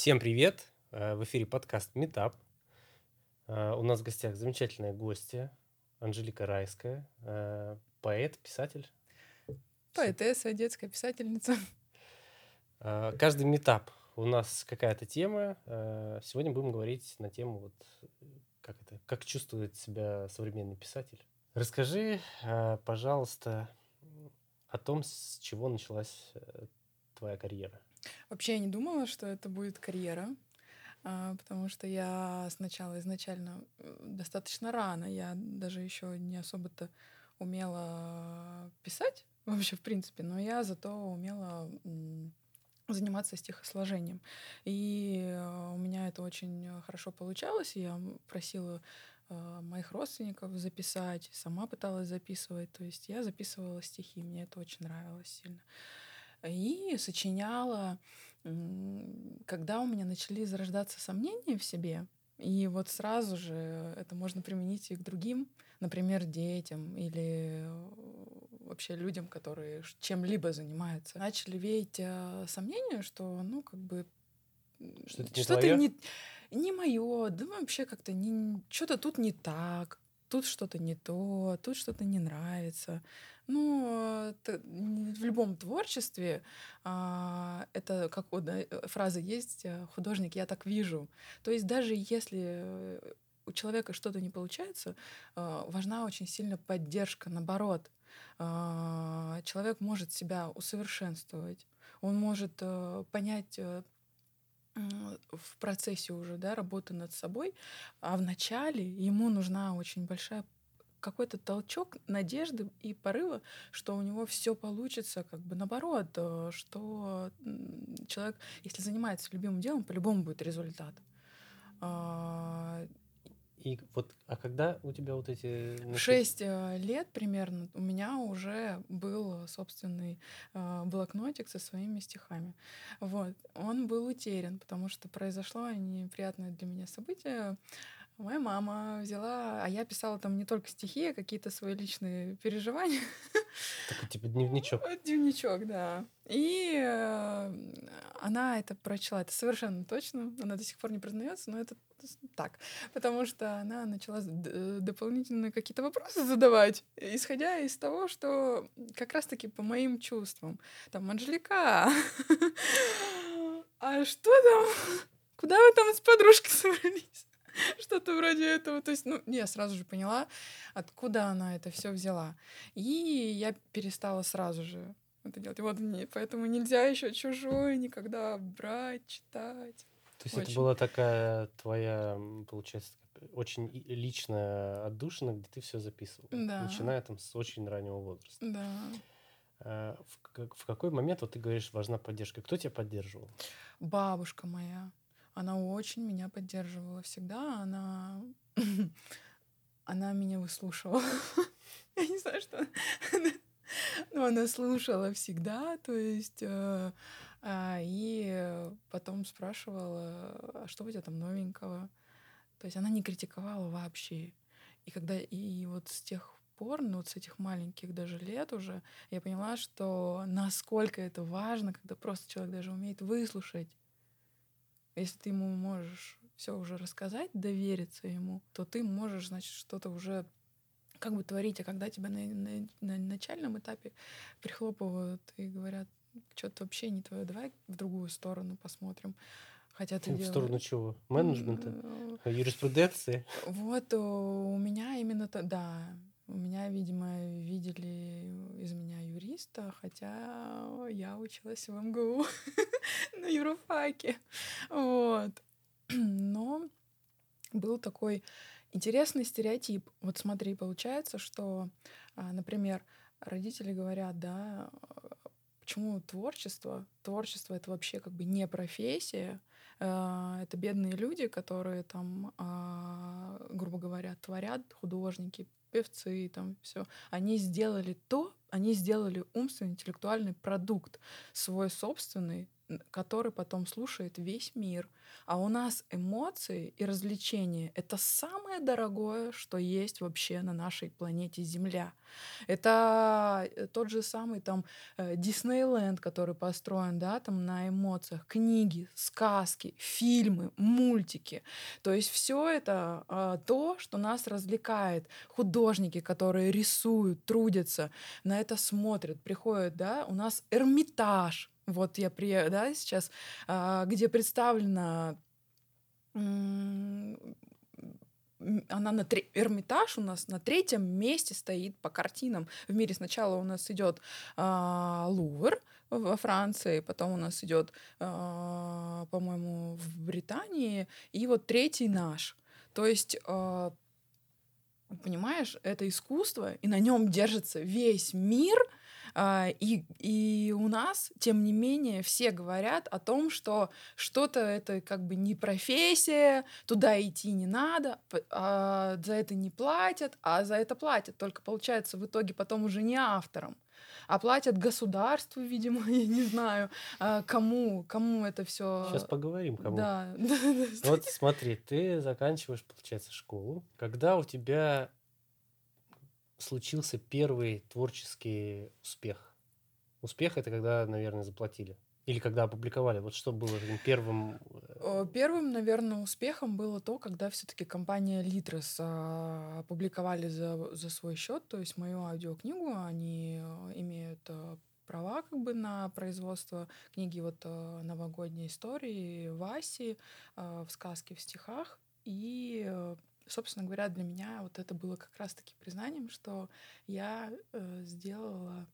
Всем привет! Э, В эфире подкаст Метап. Э, У нас в гостях замечательная гостья Анжелика Райская, э, поэт, писатель. Поэтесса, детская писательница. Каждый метап у нас какая-то тема. Сегодня будем говорить на тему вот как это, как чувствует себя современный писатель. Расскажи, пожалуйста, о том, с чего началась твоя карьера. Вообще я не думала, что это будет карьера, а, потому что я сначала изначально э, достаточно рано, я даже еще не особо-то умела писать вообще в принципе, но я зато умела заниматься стихосложением. И э, у меня это очень хорошо получалось. Я просила э, моих родственников записать, сама пыталась записывать. То есть я записывала стихи, мне это очень нравилось сильно. И сочиняла, когда у меня начали зарождаться сомнения в себе, и вот сразу же это можно применить и к другим, например, детям или э, вообще людям, которые чем-либо занимаются. Начали веять э, сомнения, что, ну, как бы м, Что это не что-то твоё? не, не мое, да вообще как-то не, что-то тут не так, тут что-то не то, тут что-то не нравится. Ну, в любом творчестве а, это как да, э, фраза есть э, художник, я так вижу. То есть даже если у человека что-то не получается, а, важна очень сильно поддержка, наоборот. А, Человек может себя усовершенствовать, он может э, понять в процессе уже да, работы над собой, а в начале ему нужна очень большая какой-то толчок надежды и порыва, что у него все получится, как бы наоборот, э, что человек, если занимается любимым делом, по-любому будет результат. И вот, а когда у тебя вот эти... В шесть э, лет примерно у меня уже был собственный э, блокнотик со своими стихами. Вот. Он был утерян, потому что произошло неприятное для меня событие. Моя мама взяла, а я писала там не только стихи, а какие-то свои личные переживания. Такой типа дневничок. Дневничок, да. И э, она это прочла, это совершенно точно. Она до сих пор не признается, но это так. Потому что она начала д- дополнительные какие-то вопросы задавать, исходя из того, что как раз-таки по моим чувствам. Там, Анжелика, а что там? Куда вы там с подружкой собрались? Что-то вроде этого. То есть, ну, я сразу же поняла, откуда она это все взяла. И я перестала сразу же это делать. Вот не, поэтому нельзя еще чужое никогда брать, читать. То есть это Очень. была такая твоя, получается, очень личная отдушина, где ты все записывал, Да. начиная там с очень раннего возраста. Да. А В, в какой момент, вот ты говоришь, важна поддержка? Кто тебя поддерживал? Бабушка моя, она очень меня поддерживала всегда. Она, она меня выслушивала. Я не знаю, что... Но она слушала всегда, то есть... э, а, И потом спрашивала, а что у тебя там новенького? То есть она не критиковала вообще. И когда и вот с тех пор, ну вот с этих маленьких даже лет уже, я поняла, что насколько это важно, когда просто человек даже умеет выслушать. Если ты ему можешь все уже рассказать, довериться ему, то ты можешь, значит, что-то уже как бы творить. А когда тебя на, на- на начальном этапе прихлопывают и говорят, что-то вообще не твое, давай в другую сторону посмотрим. Хотя ты В делаешь- сторону чего? Менеджмента? М, Юриспруденции? вот э, у меня именно то, да, у меня, видимо, видели из меня юриста, хотя я училась в МГУ на юрфаке, вот. Но был такой интересный стереотип. Вот смотри, получается, что, а, например, родители говорят, да, почему творчество? Творчество это вообще как бы не профессия, э, это бедные люди, которые там, а, грубо говоря, творят, художники, певцы, там все. Они сделали то, они сделали умственный, интеллектуальный продукт свой собственный, который потом слушает весь мир. А у нас эмоции и развлечения — это самое дорогое, что есть вообще на нашей планете Земля. Это э, тот же самый там э, Диснейленд, который построен, да, там на эмоциях, книги, сказки, фильмы, мультики. То есть все это а, то, что нас развлекает. Художники, которые рисуют, трудятся, на это смотрят, приходят, да, у нас Эрмитаж, вот я приехала, да, сейчас, а, где представлена она на тре... Эрмитаж у нас на третьем месте стоит по картинам в мире. Сначала у нас идет а, Лувр во Франции, потом у нас идет, а, по-моему, в Британии, и вот третий наш. То есть а, понимаешь, это искусство, и на нем держится весь мир, и, и у нас, тем не менее, все говорят о том, что что-то это как бы не профессия, туда идти не надо, а за это не платят, а за это платят. Только получается в итоге потом уже не авторам, а платят государству, видимо, я не знаю, а кому, кому это все. Сейчас поговорим, кому. Да. Вот смотри, ты заканчиваешь, получается, школу. Когда у тебя случился первый творческий успех? Успех это когда, наверное, заплатили. Или когда опубликовали? Вот что было первым? Э? Первым, наверное, успехом было то, когда все-таки компания Litres а, опубликовали за, за свой счет, то есть мою аудиокнигу, они э, имеют э, права как бы на производство книги вот новогодней истории Васи в сказке в стихах и собственно говоря, для меня вот это было как раз-таки признанием, что я э, сделала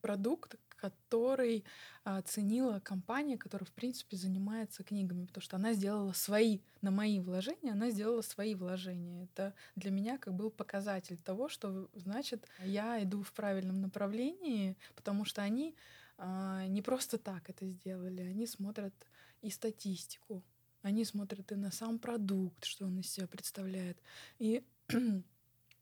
продукт, который оценила компания, которая, в принципе, занимается книгами, потому что она сделала свои, на мои вложения, она сделала свои вложения. Это для меня как был показатель того, что, значит, я иду в правильном направлении, потому что они э, не просто так это сделали, они смотрят и статистику, они смотрят и на сам продукт, что он из себя представляет, и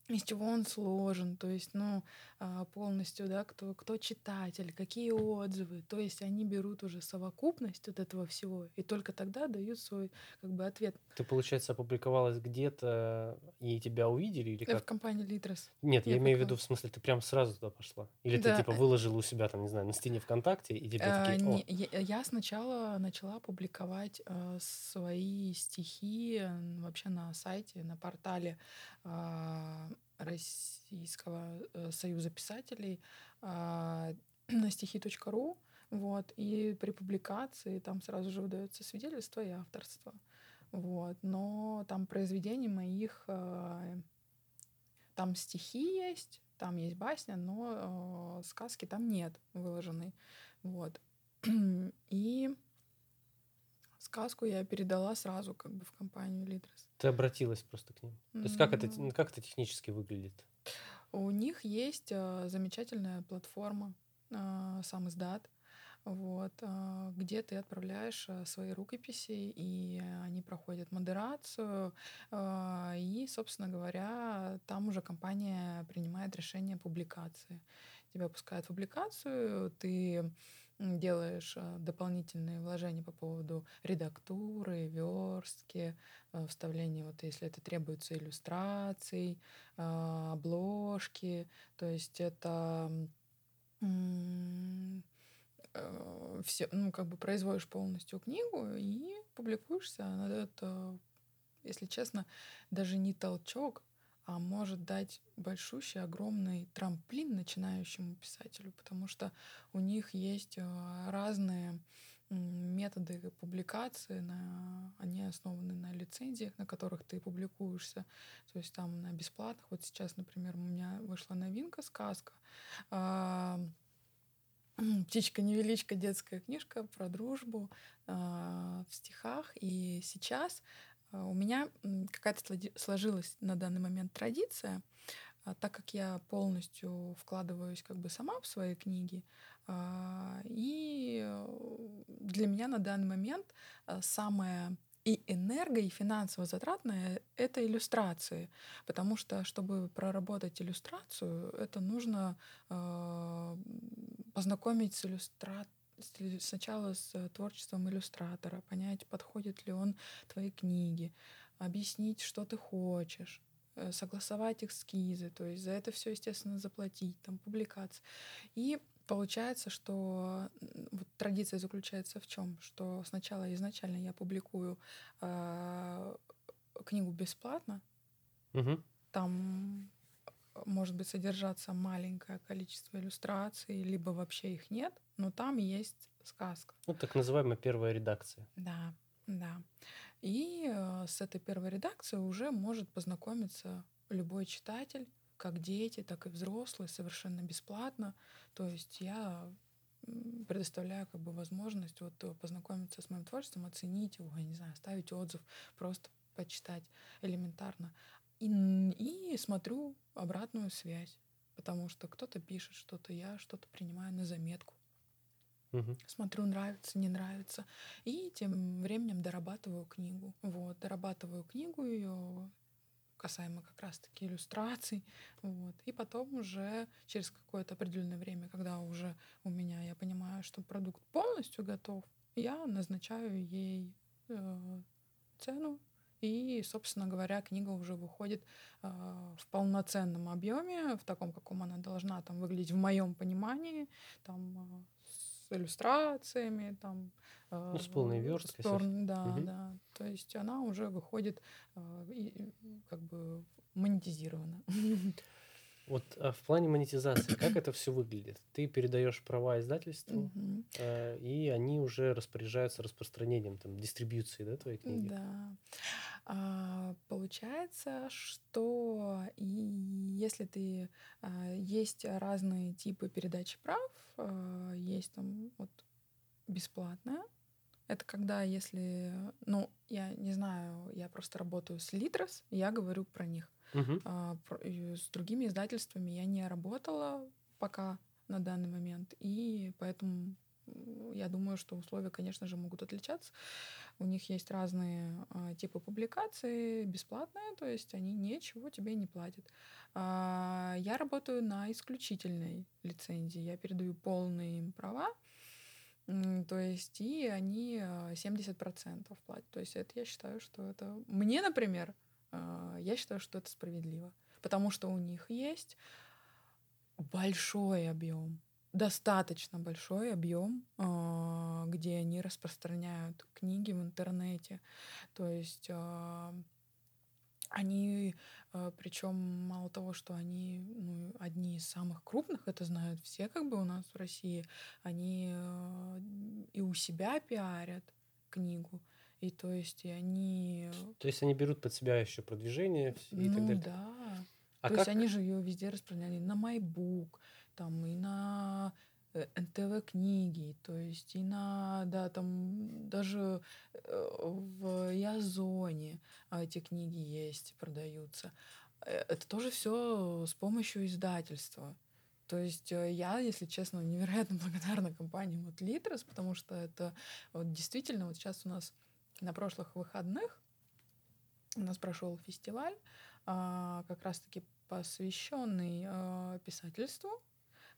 из чего он сложен, то есть, ну, а, полностью, да, кто, кто читатель, какие отзывы, то есть они берут уже совокупность от этого всего, и только тогда дают свой, как бы, ответ. Ты, получается, опубликовалась где-то, и тебя увидели, или как? В компании Litres. Нет, я, я имею в виду, в смысле, ты прям сразу туда пошла? Или да. ты, типа, выложила у себя, там, не знаю, на стене ВКонтакте, и тебе а, такие, не, я, я сначала начала публиковать э, свои стихи вообще на сайте, на портале а, Российского э, союза писателей а, на стихи.ру. Вот, и при публикации там сразу же выдается свидетельство и авторство. Вот, но там произведений моих, а, там стихи есть, там есть басня, но сказки там нет выложенной. Вот. И сказку я передала сразу как бы в компанию Литрес. Ты обратилась просто к ним. То есть как это, как это технически выглядит? У них есть э, замечательная платформа, э, сам издат, вот, э, где ты отправляешь свои рукописи, и они проходят модерацию, и, собственно говоря, там уже компания принимает решение публикации. Тебя пускают в публикацию, ты делаешь а, дополнительные вложения по поводу редактуры, верстки, а, вставления, вот если это требуется иллюстраций, а, обложки, то есть это все, ну, как бы производишь полностью книгу и публикуешься. Она дает, если честно, даже не толчок, а может дать большущий, огромный трамплин начинающему писателю, потому что у них есть э, разные методы публикации, на, они основаны на лицензиях, на которых ты публикуешься, то есть там на бесплатных. Вот сейчас, например, у меня вышла новинка сказка, а, Птичка-невеличка, детская книжка про дружбу э, в стихах. И сейчас а, у меня какая-то сложилась на данный момент традиция, а, так как я полностью вкладываюсь как бы сама в свои книги, а, и э, для меня на данный момент самое и энерго, и финансово затратное — это иллюстрации. Потому что, чтобы проработать иллюстрацию, это нужно э, познакомить с иллюстратором сначала с творчеством иллюстратора, понять, подходит ли он твоей книге, объяснить, что ты хочешь, э, согласовать эскизы, то есть за это все, естественно, заплатить, там, публикации. И получается, что вот традиция заключается в чем? Что сначала изначально я публикую э, книгу бесплатно, Угу. там может быть содержаться маленькое количество иллюстраций, либо вообще их нет, но там есть сказка. Ну, так называемая первая редакция. Да, да. И э, с этой первой редакцией уже может познакомиться любой читатель, как дети, так и взрослые, совершенно бесплатно. То есть я предоставляю как бы возможность вот э, познакомиться с моим творчеством, оценить его, я не знаю, оставить отзыв, просто почитать элементарно. И, и смотрю обратную связь, потому что кто-то пишет что-то, я что-то принимаю на заметку. Смотрю, нравится, не нравится. И тем временем дорабатываю книгу. Вот, дорабатываю книгу ее касаемо как раз-таки иллюстраций. Вот. И потом уже через какое-то определенное время, когда уже у меня, я понимаю, что продукт полностью готов, я назначаю ей э, цену. И, собственно говоря, книга уже выходит э, в полноценном объеме, в таком, каком она должна там выглядеть в моем понимании, там э, иллюстрациями, там Ну, с полной э, версткой, с со пор- да, Мгм. да. То есть она уже выходит э, и, как бы монетизирована. Вот а в плане монетизации, как это все выглядит? Ты передаешь права издательству, э, и они уже распоряжаются распространением, там, дистрибьюцией, да, твоей книги? Да. А, получается, что и если ты а, есть разные типы передачи прав, а, есть там вот бесплатная. Это когда, если, ну, я не знаю, я просто работаю с Литрос, я говорю про них. А, и с другими издательствами я не работала пока на данный момент, и поэтому я думаю, что условия, конечно же, могут отличаться. У них есть разные а, типы публикаций, бесплатные, то есть они ничего тебе не платят. А, я работаю на исключительной лицензии, я передаю полные им права, То есть и они а, 70% платят. То есть это я считаю, что это... Мне, например, а, я считаю, что это справедливо. Потому что у них есть большой объем, достаточно большой объем, а, где они распространяют книги в интернете. То есть а, они, причем мало того, что они ну, одни из самых крупных, это знают все как бы у нас в России, они и у себя пиарят книгу, и то есть и они, То есть они берут под себя еще продвижение и так ну далее. да, А то как... есть они же ее везде распространяли на MyBook, там и на э, НТВ книги, то есть и на, да, там даже э, в Язоне а, эти книги есть, продаются. Э, Это тоже все с помощью издательства. То есть э, я, если честно, невероятно благодарна компании вот Литрес, потому что это вот действительно вот сейчас у нас на прошлых выходных у нас прошел фестиваль, а, как раз-таки посвященный а, писательству,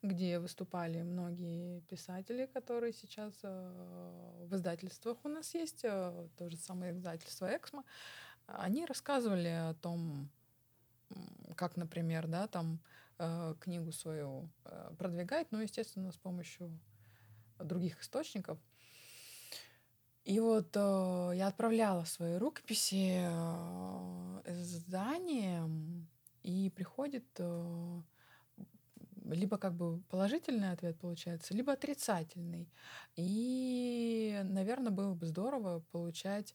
где выступали многие писатели, которые сейчас а, в издательствах у нас есть, то же самое издательство Эксмо. Они рассказывали о том, как, например, да, там книгу свою продвигать, ну, естественно, с помощью других источников. И вот э, я отправляла свои рукописи э, изданиям, и приходит э, либо как бы положительный ответ получается, либо отрицательный. И, наверное, было бы здорово получать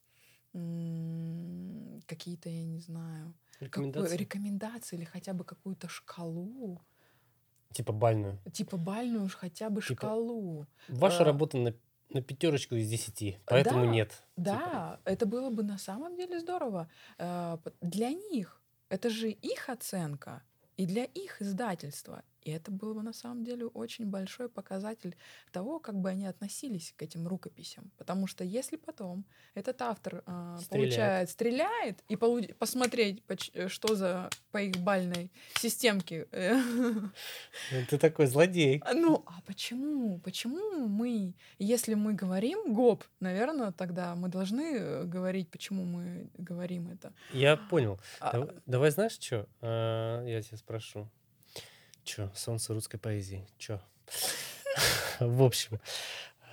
какие-то, я не знаю, как бы Рекомендации? рекомендации или хотя бы какую-то шкалу, Типа бальную. типа бальную хотя бы Типа, шкалу. Ваша А, работа на, на пятерочку из десяти, поэтому Да, нет. Типа, Да, это было бы на самом деле здорово. Э, Для них это же их оценка и для их издательства. И это был бы на самом деле очень большой показатель того, как бы они относились к этим рукописям. Потому что если потом этот автор, э, Стреляет. получает, стреляет, и полу- посмотреть, э, что за по их бальной системке э, Ты такой злодей. А, Ну, а почему? Почему мы, если мы говорим гоп, наверное, тогда мы должны говорить, почему мы говорим это. Я понял. А, Дав- Давай, знаешь, что? Я тебя спрошу. Чё, солнце русской поэзии? Чё? В общем,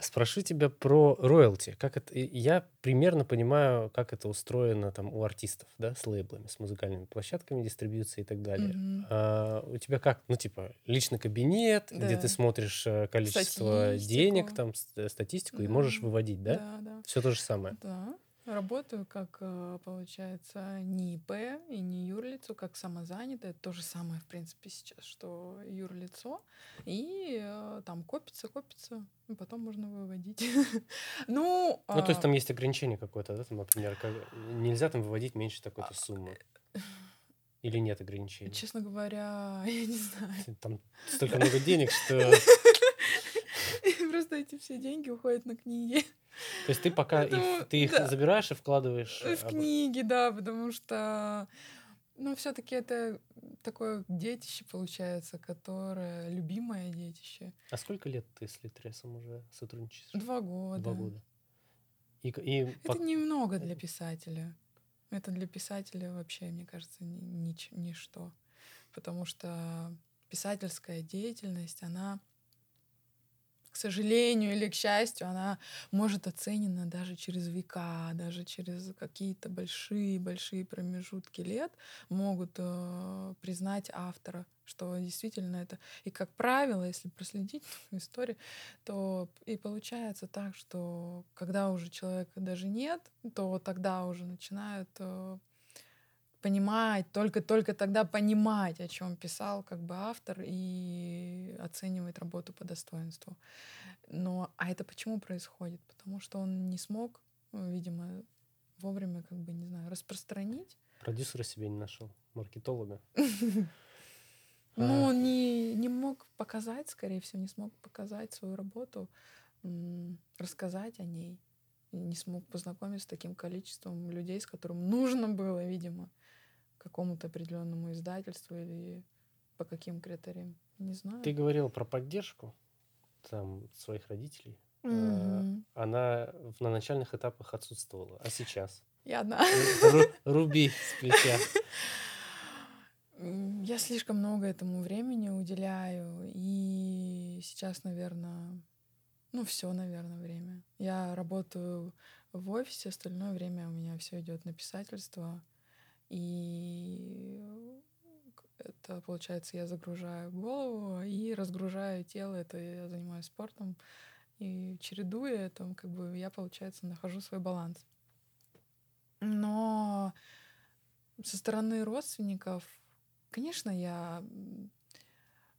спрошу тебя про роялти. Как это? Я примерно понимаю, как это устроено там у артистов, да, с лейблами, с музыкальными площадками дистрибьюции и так далее. мгм. А у тебя как? Ну, типа, личный кабинет, где Да. ты смотришь э, количество Статистику. денег, там, статистику, и можешь Да. выводить, да? Да, да. Все то же самое. Да. Работаю как, э, получается, не ИП и не юрлицо, как самозанятое. То же самое, в принципе, сейчас, что юрлицо. И э, там копится, копится, и потом можно выводить. Ну, Ну, то есть а, там есть ограничение какое-то, да, там, например, как- нельзя там выводить меньше такой-то А, суммы. Или нет ограничений? честно говоря, я не знаю. Там столько много денег, что... Просто эти все деньги уходят на книги. То есть ты пока их, Поэтому, ты их да. забираешь и вкладываешь... В об- книги, да, потому что, ну, все-таки это такое детище получается, которое любимое детище. А сколько лет ты с Литресом уже сотрудничаешь? Два года. Два года. И, и Это пок- немного для писателя. Это для писателя вообще, мне кажется, ни- нич- ничто. Потому что писательская деятельность, она, к сожалению или к счастью, она может оценена даже через века, даже через какие-то большие-большие промежутки лет могут э, признать автора, что действительно это... И, как правило, если проследить историю, то и получается так, что когда уже человека даже нет, то тогда уже начинают э, понимать, только-только тогда понимать, о чем писал как бы автор и оценивать работу по достоинству. Но а это почему происходит? Потому что он не смог, ну, видимо, вовремя как бы не знаю распространить. продюсера себе не нашел, маркетолога. Ну, А. он не, не мог показать, скорее всего, не смог показать свою работу, рассказать о ней. Не смог познакомиться с таким количеством людей, с которым нужно было, видимо, какому-то определенному издательству или по каким критериям. Не знаю. Ты говорил про поддержку там своих родителей. Мгм. Она в- на начальных этапах отсутствовала. А сейчас? Я одна. Ру- Руби с плеча. Я слишком много этому времени уделяю, и сейчас, наверное, ну все, наверное, время. Я работаю в офисе, остальное время у меня все идет на писательство, и это получается я загружаю голову и разгружаю тело. Это я занимаюсь спортом и чередуя это, как бы я получается нахожу свой баланс. Но со стороны родственников Конечно, я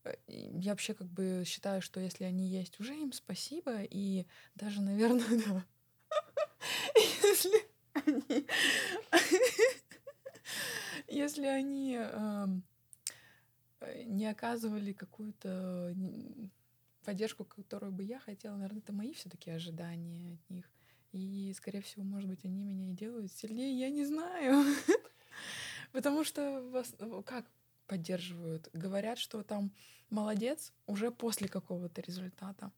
э, я вообще как бы считаю, что если они есть, уже им спасибо. И даже, наверное, да. Если они... Если они эм, э, не оказывали какую-то поддержку, которую бы я хотела, наверное, это мои все-таки ожидания от них. И, скорее всего, может быть, они меня и делают сильнее, я не знаю. Потому что вас, э, как поддерживают? Говорят, что там молодец уже после какого-то результата.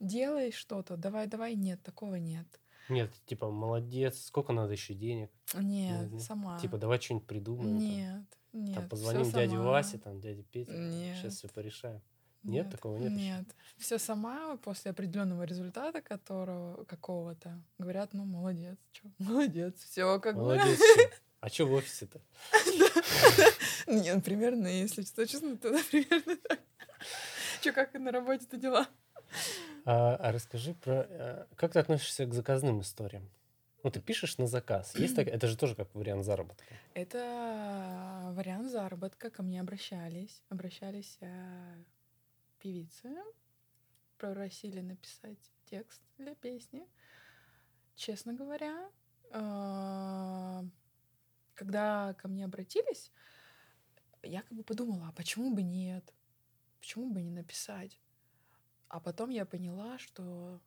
Делай что-то, давай, давай. Нет, такого нет. Нет, типа, молодец, сколько надо еще денег? Нет, Нет, сама. Типа, давай что-нибудь придумаем. там. Нет, нет. Там позвоним дяде сама. Васе, там, дяде Пете, Нет. сейчас все порешаем. Нет, такого нет? Нет. Все сама после определенного результата, которого какого-то говорят, ну молодец, чё, молодец, все как бы. Молодец. чё. А что в офисе-то? Нет, примерно, если честно, то примерно так. Че, как на работе-то дела? А, а расскажи про... а, Как ты относишься к заказным историям? Ну, ты пишешь на заказ. Есть так... Это же тоже как вариант заработка. Это вариант заработка. Ко мне обращались. Обращались э, певицы. Просили написать текст для песни. Честно говоря, э, когда ко мне обратились, я как бы подумала, а почему бы нет? почему бы не написать? А потом я поняла, что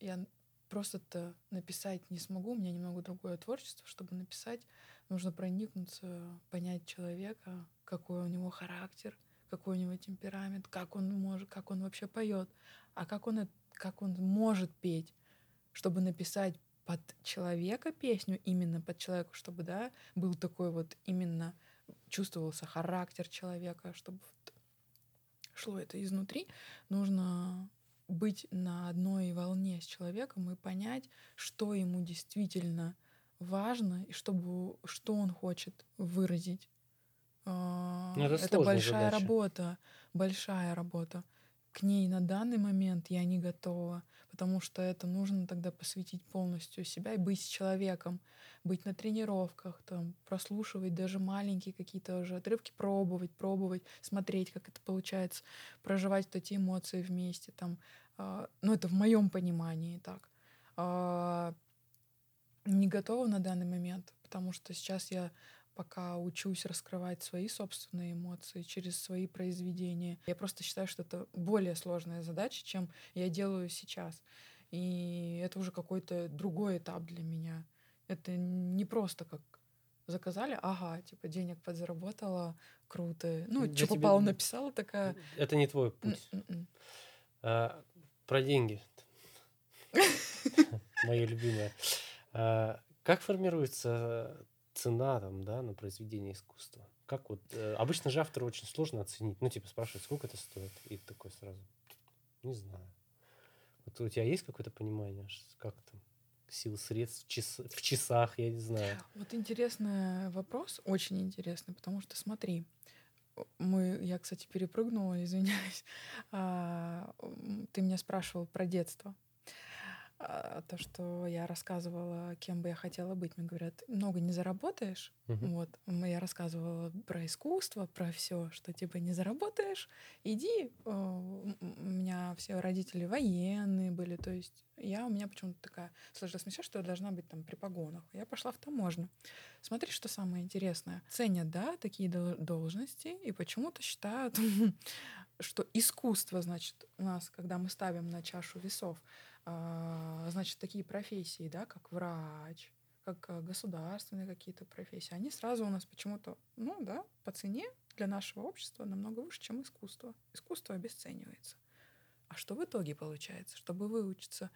я просто-то написать не смогу, у меня немного другое творчество, чтобы написать, нужно проникнуться, понять человека, какой у него характер, какой у него темперамент, как он может, как он вообще поет, а как он, как он может петь, чтобы написать под человека песню, именно под человека, чтобы, да, был такой вот именно, чувствовался характер человека, чтобы шло это изнутри, нужно быть на одной волне с человеком и понять, что ему действительно важно и чтобы, что он хочет выразить. А, ну, это, это большая задача. работа, большая работа. К ней на данный момент я не готова потому что это нужно тогда посвятить полностью себя и быть человеком, быть на тренировках, там, прослушивать даже маленькие какие-то уже отрывки, пробовать, пробовать, смотреть, как это получается, проживать вот эти эмоции вместе, там, э, ну это в моем понимании так. Э, не готова на данный момент, потому что сейчас я пока учусь раскрывать свои собственные эмоции через свои произведения. Я просто считаю, что это более сложная задача, чем я делаю сейчас. И это уже какой-то другой этап для меня. Это не просто как заказали, ага, типа денег подзаработала, круто. Ну, что тебе... попало, написала такая. Это не твой путь. А, про деньги. Мое любимое. А, как формируется цена там, да, на произведение искусства? Как вот... Э, обычно же автору очень сложно оценить. Ну, типа, спрашивают, сколько это стоит? И такой сразу, не знаю. Вот у тебя есть какое-то понимание, как там? сил средств час, в часах, я не знаю. Вот интересный вопрос, очень интересный, потому что смотри, мы, я, кстати, перепрыгнула, извиняюсь. А, ты меня спрашивал про детство. А, то, что я рассказывала, кем бы я хотела быть, мне говорят, много не заработаешь. Uh-huh. Вот, я рассказывала про искусство, про все, что типа не заработаешь, иди. У меня все родители военные были, то есть я у меня почему-то такая сложилась мечта, что я должна быть там при погонах. Я пошла в таможню. Смотри, что самое интересное. Ценят, да, такие должности, и почему-то считают, что искусство, значит, у нас, когда мы ставим на чашу весов, значит, такие профессии, да, как врач, как э, государственные какие-то профессии, они сразу у нас почему-то, ну да, по цене для нашего общества намного выше, чем искусство. Искусство обесценивается. А что в итоге получается? Чтобы выучиться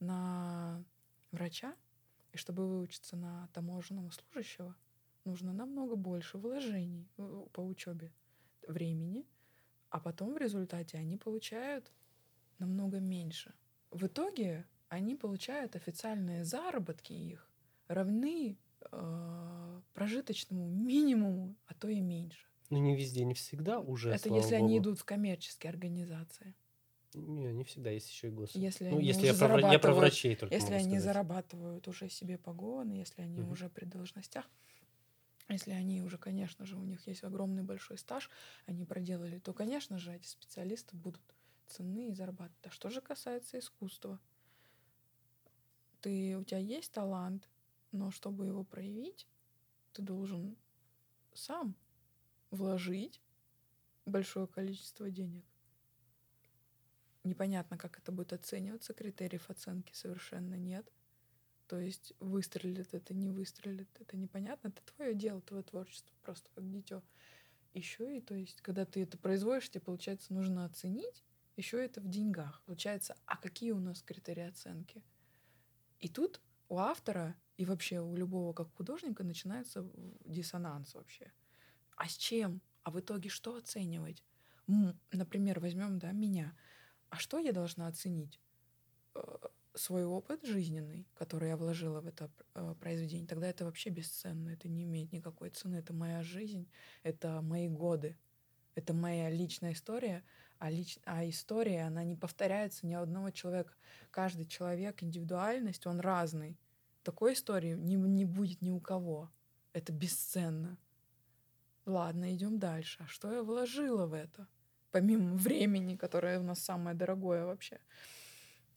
на врача и чтобы выучиться на таможенного служащего, нужно намного больше вложений по учебе времени, а потом в результате они получают намного меньше. В итоге они получают официальные заработки их равны э, прожиточному минимуму, а то и меньше. Ну не везде, не всегда уже. Это если Богу. они идут в коммерческие организации. Не, не всегда, есть еще и гос. Если ну, если я про, я про врачей только Если они сказать. зарабатывают уже себе погоны, если они угу. уже при должностях, если они уже, конечно же, у них есть огромный большой стаж, они проделали, то, конечно же, эти специалисты будут цены и зарабатывать. А что же касается искусства? Ты, у тебя есть талант, но чтобы его проявить, ты должен сам вложить большое количество денег. Непонятно, как это будет оцениваться, критериев оценки совершенно нет. То есть выстрелит это, не выстрелит, это непонятно. Это твое дело, твое творчество, просто как дитё. Еще и, то есть, когда ты это производишь, тебе, получается, нужно оценить, еще это в деньгах. Получается, а какие у нас критерии оценки? И тут у автора и вообще у любого как художника начинается диссонанс вообще. А с чем? А в итоге что оценивать? Например, возьмем да, меня. А что я должна оценить? Э, свой опыт жизненный, который я вложила в это э, произведение, тогда это вообще бесценно, это не имеет никакой цены. Это моя жизнь, это мои годы, это моя личная история, а, лич... а история, она не повторяется ни одного человека. Каждый человек, индивидуальность, он разный. Такой истории не, не будет ни у кого. Это бесценно. Ладно, идем дальше. А что я вложила в это? Помимо времени, которое у нас самое дорогое вообще.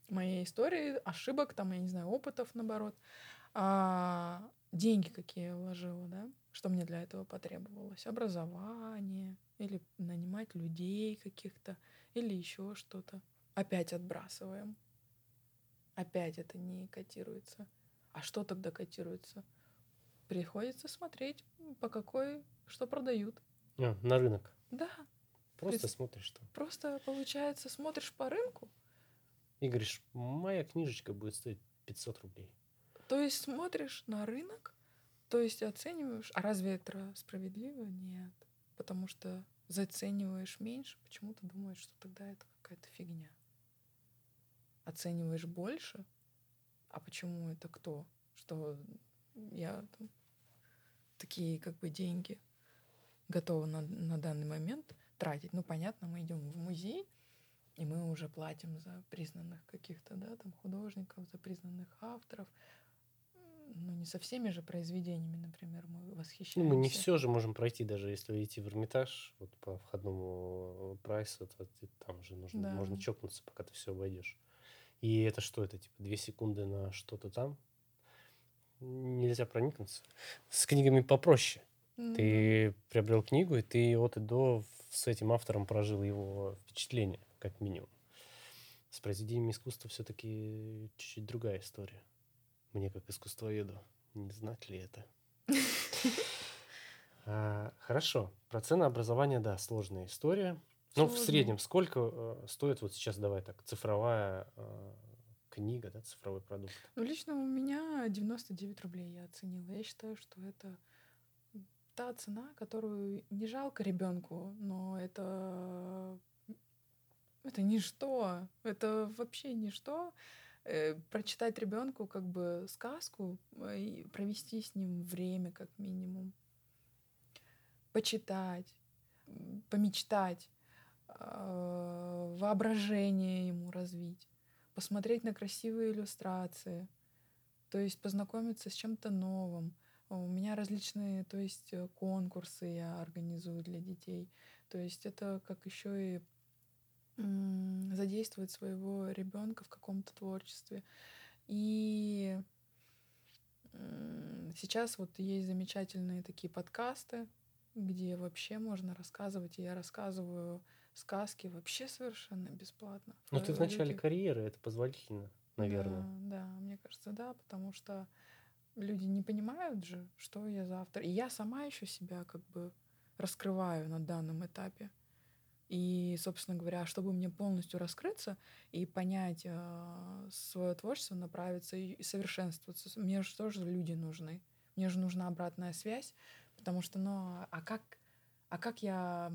моей истории, ошибок, там, я не знаю, опытов, наоборот, а деньги, какие я вложила, да, что мне для этого потребовалось, образование или нанимать людей каких-то, или еще что-то. Опять отбрасываем. Опять это не котируется. А что тогда котируется? Приходится смотреть, по какой, что продают. А, на рынок. Да. Просто Прис- смотришь там. Просто, получается, смотришь по рынку, И говоришь, моя книжечка будет стоить 500 рублей. То есть смотришь на рынок, то есть оцениваешь. А разве это справедливо? Нет. Потому что зацениваешь меньше, почему ты думаешь, что тогда это какая-то фигня. Оцениваешь больше, а почему это кто? Что я там такие как бы деньги готова на, на данный момент тратить. Ну, понятно, мы идем в музей, и мы уже платим за признанных каких-то, да, там художников, за признанных авторов. Ну, не со всеми же произведениями, например, мы восхищаемся. Ну, мы не все же можем пройти, даже если идти в Эрмитаж, вот по входному прайсу, то ты- там же нужно, Да. можно чокнуться, пока ты все обойдешь. И это что, это типа две секунды на что-то там? Нельзя проникнуться. С книгами попроще. М, Ты приобрел книгу, и ты от и до с этим автором прожил его впечатление, как минимум. С произведениями искусства все-таки чуть-чуть другая история. Мне, как искусствоведу, не знать ли это? А, Хорошо. Про ценообразование, да, сложная история. Ну, в Сложная. среднем сколько э, стоит, вот сейчас давай так, цифровая э, книга, да, цифровой продукт? Ну, лично у меня 99 рублей я оценила. Я считаю, что это та цена, которую не жалко ребенку, но это это ничто, это вообще ничто. Э, Прочитать ребенку как бы сказку э, и провести с ним время как минимум, почитать, помечтать, а, воображение ему развить, посмотреть на красивые иллюстрации, то есть познакомиться с чем-то новым. У меня различные, то есть э, конкурсы я организую для детей. То есть это как еще и задействовать своего ребенка в каком-то творчестве. И сейчас вот есть замечательные такие подкасты, где вообще можно рассказывать. И я рассказываю сказки вообще совершенно бесплатно. Ну, ты в начале карьеры, это позволительно, наверное. да, да, мне кажется, да, потому что люди не понимают же, что я за автор. И я сама еще себя как бы раскрываю на данном этапе. И, собственно говоря, чтобы мне полностью раскрыться и понять свое творчество, направиться и совершенствоваться, мне же тоже люди нужны. Мне же нужна обратная связь, потому что, ну, а как, а как я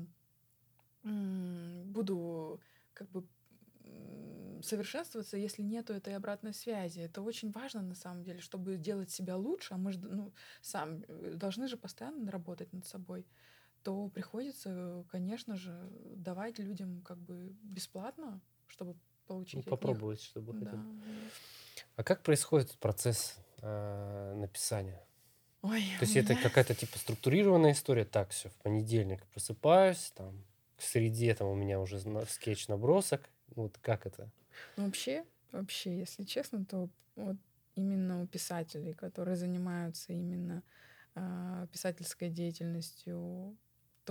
буду как бы совершенствоваться, если нету этой обратной связи. Это очень важно на самом деле, чтобы делать себя лучше, а мы же ну, сам э, должны же постоянно работать над собой то приходится, конечно же, давать людям как бы бесплатно, чтобы получить Ну, от них. попробовать, чтобы Да. А как происходит процесс э, написания? Ой, То есть у это меня- какая-то типа структурированная история. Так, все, в понедельник просыпаюсь, там к среде там у меня уже скетч набросок. Вот как это? Ну, вообще, вообще, если честно, то вот именно у писателей, которые занимаются именно а, писательской деятельностью,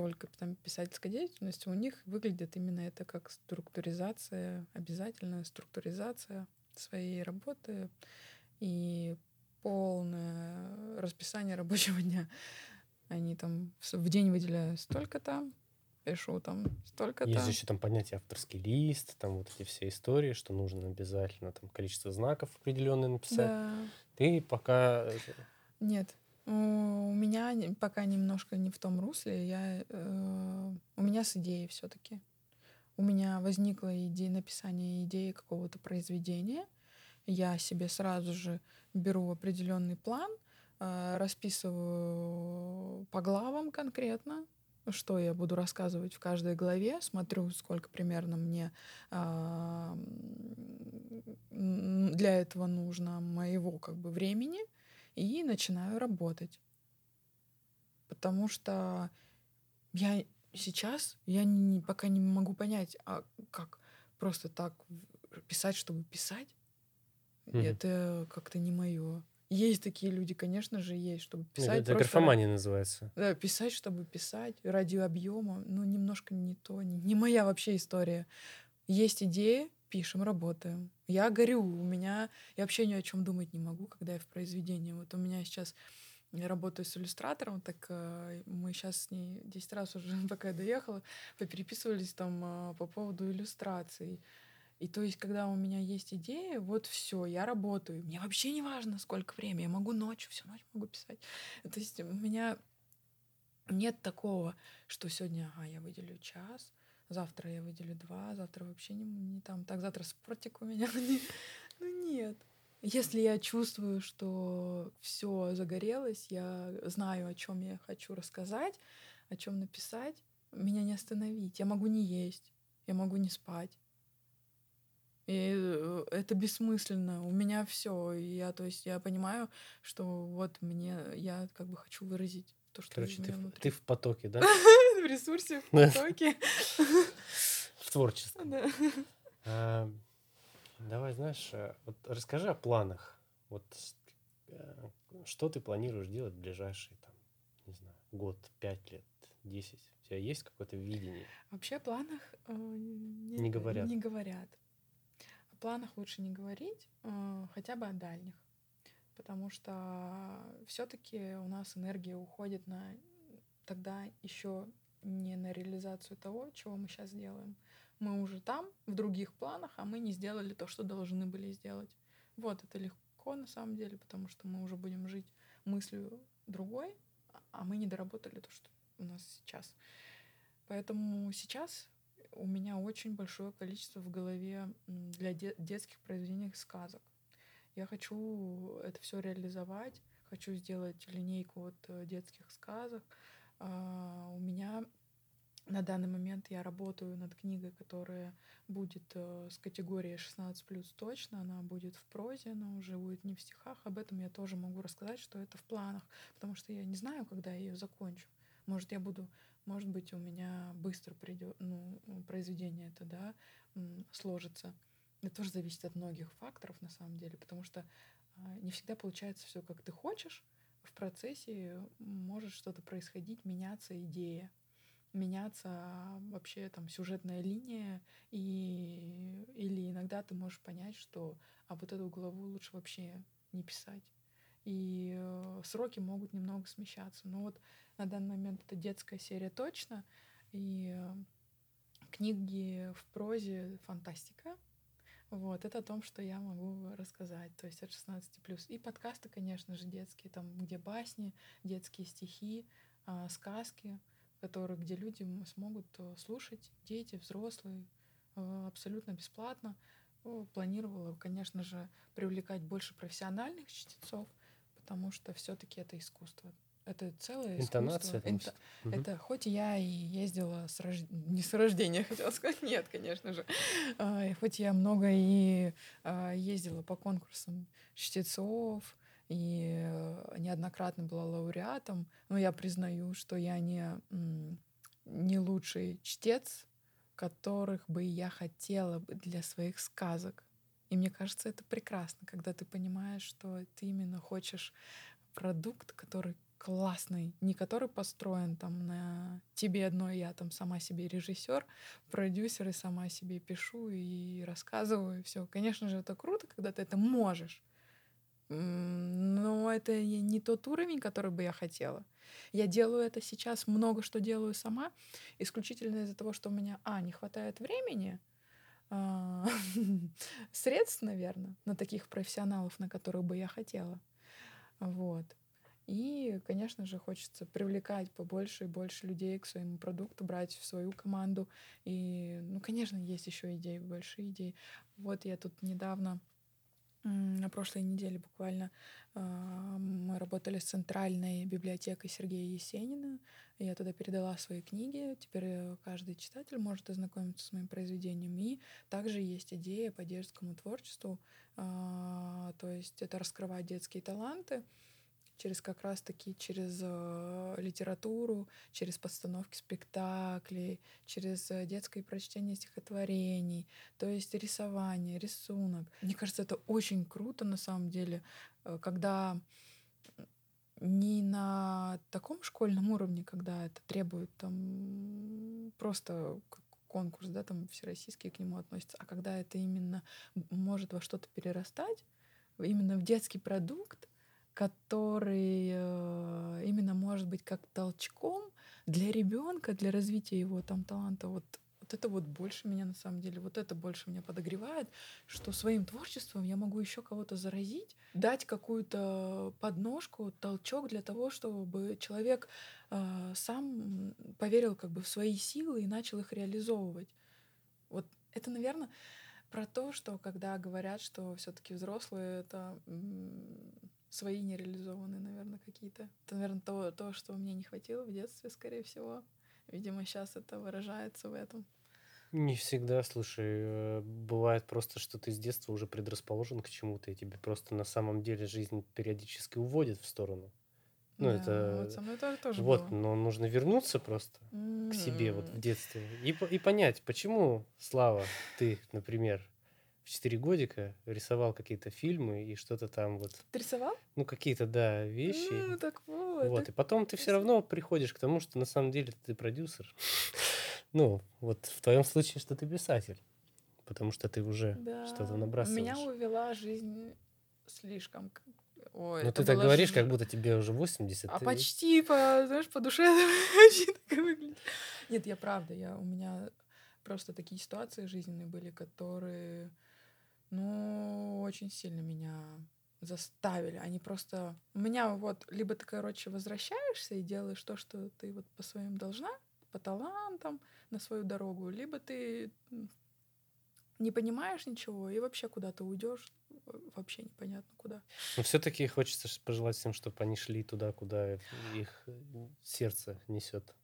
только там писательской деятельностью, у них выглядит именно это как структуризация, обязательная структуризация своей работы и полное расписание рабочего дня. Они там в день выделяют столько-то, пишу там столько-то. Есть еще там понятие авторский лист, там вот эти все истории, что нужно обязательно там количество знаков определенное написать. Да. Ты пока э, Нет, у меня пока немножко не в том русле. Я, э, у меня с идеей все-таки. У меня возникла идея написания идеи какого-то произведения. Я себе сразу же беру определенный план, э, расписываю по главам конкретно, что я буду рассказывать в каждой главе, смотрю, сколько примерно мне м, для этого нужно моего как бы времени, и начинаю работать. Потому что я сейчас, я не, пока не могу понять, а как просто так писать, чтобы писать, Мгм. это как-то не мое. Есть такие люди, конечно же, есть, чтобы писать. Это просто графомания называется. Да, писать, чтобы писать, ради объема, ну, немножко не то, не, не моя вообще история. Есть идеи, пишем, работаем. Я горю, у меня, я вообще ни о чем думать не могу, когда я в произведении. Вот у меня сейчас, я работаю с иллюстратором, так э, мы сейчас с ней 10 раз уже, пока я доехала, попереписывались там э, по поводу иллюстраций. И то есть, когда у меня есть идея, вот все, я работаю. Мне вообще не важно, сколько времени. Я могу ночью, всю ночь могу писать. То есть у меня нет такого, что сегодня, ага, я выделю час, завтра я выделю два, завтра вообще не, не там, так, завтра спортик у меня. Ну нет. Если я чувствую, что все загорелось, я знаю, о чем я хочу рассказать, о чем написать, меня не остановить. Я могу не есть, я могу не спать. И э, это бессмысленно. У меня все. Я, то есть, я понимаю, что вот мне я как бы хочу выразить то, что Короче, ты, в- ты в потоке, да? ресурсе, в потоке. В творчестве. А, Давай, знаешь, э, вот расскажи о планах. Вот э, что ты планируешь делать в ближайшие, там, не знаю, год, пять лет, десять? У тебя есть какое-то видение? Вообще о планах э, не, Не говорят. Не говорят. О планах лучше не говорить, э, хотя бы о дальних. Потому что все-таки у нас энергия уходит на тогда еще не на реализацию того, чего мы сейчас делаем. Мы уже там, в других планах, а мы не сделали то, что должны были сделать. Вот, это легко на самом деле, потому что мы уже будем жить мыслью другой, а- мы не доработали то, что у нас сейчас. Поэтому сейчас у меня очень большое количество в голове для де- детских произведений сказок. Я хочу это все реализовать, хочу сделать линейку вот э, детских сказок. А, У меня на данный момент я работаю над книгой, которая будет э, с категорией 16 плюс точно, она будет в прозе, она уже будет не в стихах. Об этом я тоже могу рассказать, что это в планах, потому что я не знаю, когда я ее закончу. Может, я буду, может быть, у меня быстро придет, ну, произведение это, да, сложится. Это тоже зависит от многих факторов, на самом деле, потому что а, не всегда получается все, как ты хочешь. В процессе может что-то происходить, меняться идея, меняться вообще там сюжетная линия, и, или иногда ты можешь понять, что а вот эту главу лучше вообще не писать. И э, сроки могут немного смещаться. Но вот на данный момент это детская серия точно, и э, книги в прозе фантастика. Вот, это о том, что я могу рассказать, то есть от 16 плюс. И подкасты, конечно же, детские, там, где басни, детские стихи, а, сказки, которые, где люди смогут э, слушать, дети, взрослые, э, абсолютно бесплатно. Планировала, конечно же, привлекать больше профессиональных чтецов, потому что все-таки это искусство. Это целое Интонация искусство. там с- Мгм. это хоть я и ездила с рож... не с рождения, хотела сказать, нет, конечно же. А, хоть я много и а, ездила по конкурсам чтецов, и э, неоднократно была лауреатом, но я признаю, что я не, не лучший чтец, которых бы я хотела бы для своих сказок. И мне кажется, это прекрасно, когда ты понимаешь, что ты именно хочешь продукт, который классный, не который построен там на тебе одной, я там сама себе режиссер, продюсер и сама себе пишу и рассказываю, все. Конечно же, это круто, когда ты это можешь. Но это не тот уровень, который бы я хотела. Я делаю это сейчас, много что делаю сама, исключительно из-за того, что у меня, а, не хватает времени, а, средств, наверное, на таких профессионалов, на которых бы я хотела. Вот. И, конечно же, хочется привлекать побольше и больше людей к своему продукту, брать в свою команду. И, ну, конечно, есть еще идеи, большие идеи. Вот я тут недавно, на прошлой неделе буквально, а, мы работали с центральной библиотекой Сергея Есенина. Я туда передала свои книги. Теперь э, каждый читатель может ознакомиться с моим произведением. И также есть идея по детскому творчеству. а, То есть это раскрывать детские таланты через как раз-таки через э, литературу, через постановки спектаклей, через э, детское прочтение стихотворений, то есть рисование, рисунок. Мне кажется, это очень круто на самом деле, э, когда не на таком школьном уровне, когда это требует там просто конкурс, да, там всероссийские к нему относятся, а когда это именно может во что-то перерастать, именно в детский продукт, который э, именно может быть как толчком для ребенка, для развития его там таланта. Вот, вот это вот больше меня на самом деле, вот это больше меня подогревает, что своим творчеством я могу еще кого-то заразить, дать какую-то подножку, толчок для того, чтобы человек э, сам поверил как бы в свои силы и начал их реализовывать. Вот это, наверное, про то, что когда говорят, что все-таки взрослые это свои нереализованные, наверное, какие-то. Это, наверное, то, то, что мне не хватило в детстве, скорее всего. Видимо, сейчас это выражается в этом. Не всегда, слушай, э, бывает просто, что ты с детства уже предрасположен к чему-то, и тебе просто на самом деле жизнь периодически уводит в сторону. Ну, да, это... Вот со мной тоже, тоже Вот, было. но нужно вернуться просто mm-hmm. к себе вот в детстве и, и понять, почему, Слава, ты, например, в 4 годика рисовал какие-то фильмы и что-то там вот... Ты рисовал? Ну, какие-то, да, вещи. Ну, так вот. Вот, и потом ты все равно приходишь к тому, что на самом деле ты продюсер. ну, вот в твоем случае, что ты писатель. Потому что ты уже да. что-то набрасываешь. Меня увела жизнь слишком Ой, ну, ты так говоришь, ж... как будто тебе уже 80. А ты... почти, по, знаешь, по душе очень так выглядит. Нет, я правда, я, у меня просто такие ситуации жизненные были, которые, ну, очень сильно меня заставили. Они просто... У меня вот либо ты, короче, возвращаешься и делаешь то, что ты вот по своим должна, по талантам, на свою дорогу, либо ты не понимаешь ничего и вообще куда-то уйдешь, вообще непонятно куда. Но все-таки хочется пожелать всем, чтобы они шли туда, куда их сердце несет.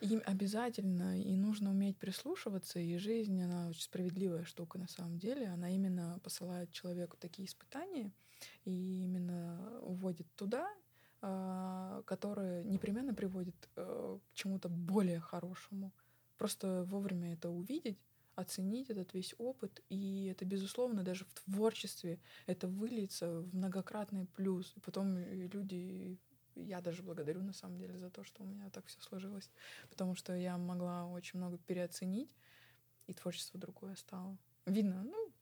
Им обязательно и нужно уметь прислушиваться, и жизнь, она очень справедливая штука на самом деле. Она именно посылает человеку такие испытания и именно уводит туда, а, которые непременно приводят э, к чему-то более хорошему. Просто вовремя это увидеть, оценить этот весь опыт, и это, безусловно, даже в творчестве это выльется в многократный плюс. И потом и люди я даже благодарю на самом деле за то, что у меня так все сложилось, потому что я могла очень много переоценить, и творчество другое стало. Видно, ну,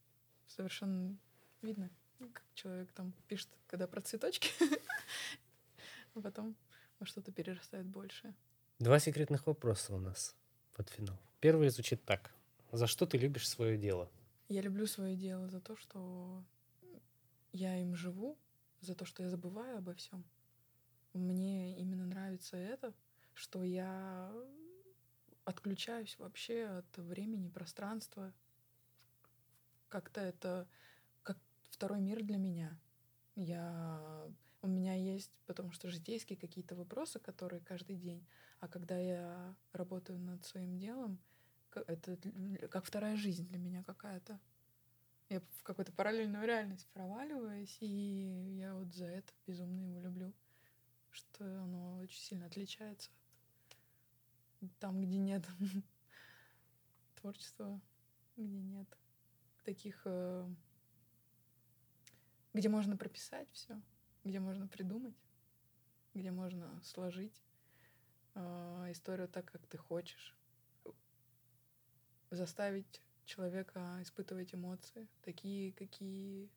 совершенно видно, как человек там пишет, когда про цветочки, а потом во что-то перерастает больше. Два секретных вопроса у нас под финал. Первый звучит так. За что ты любишь свое дело? Я люблю свое дело за то, что я им живу, за то, что я забываю обо всем. Мне именно нравится это, что я отключаюсь вообще от времени, пространства. Как-то это как второй мир для меня. Я у меня есть, потому что житейские какие-то вопросы, которые каждый день. А когда я работаю над своим делом, это как вторая жизнь для меня какая-то. Я в какую-то параллельную реальность проваливаюсь, и я вот за это безумно его люблю что оно очень сильно отличается там, где нет творчества, где нет таких, э, где можно прописать все, где можно придумать, где можно сложить э, историю так, как ты хочешь, заставить человека испытывать эмоции, такие, какие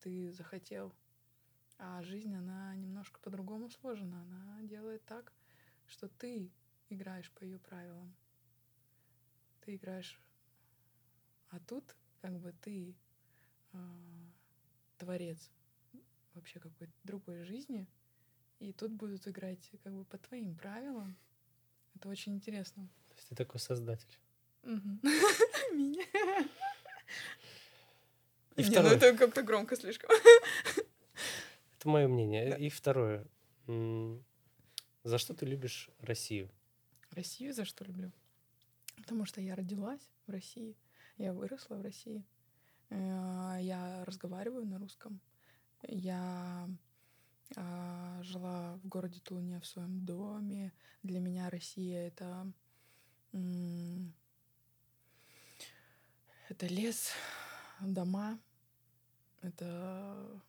ты захотел. А жизнь, она немножко по-другому сложена. Она делает так, что ты играешь по ее правилам. Ты играешь... А тут как бы ты э, творец вообще какой-то другой жизни, и тут будут играть как бы по твоим правилам. Это очень интересно. То есть ты такой создатель. Меня. И Не, ну это как-то громко слишком. Это мое мнение. Да. И второе. За что ты любишь Россию? Россию за что люблю? Потому что я родилась в России, я выросла в России, э, я разговариваю на русском, я а, жила в городе Тулуне в своем доме. Для меня Россия — это... Это лес, дома, это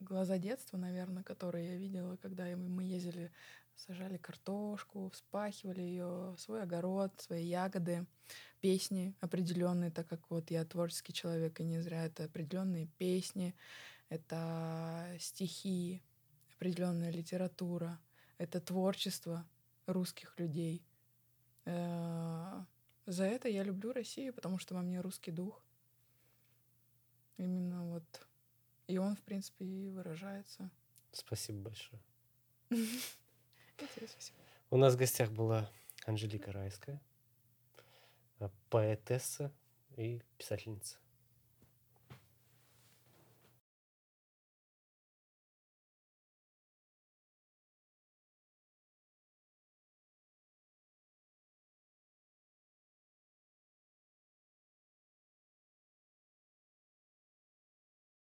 глаза детства, наверное, которые я видела, когда мы ездили, сажали картошку, вспахивали ее, свой огород, свои ягоды, песни определенные, так как вот я творческий человек, и не зря это определенные песни, это стихи, определенная литература, это творчество русских людей. Э, за это я люблю Россию, потому что во мне русский дух. Именно вот. И он, в принципе, и выражается. Спасибо большое. У нас в гостях была Анжелика Райская, э, поэтесса и писательница.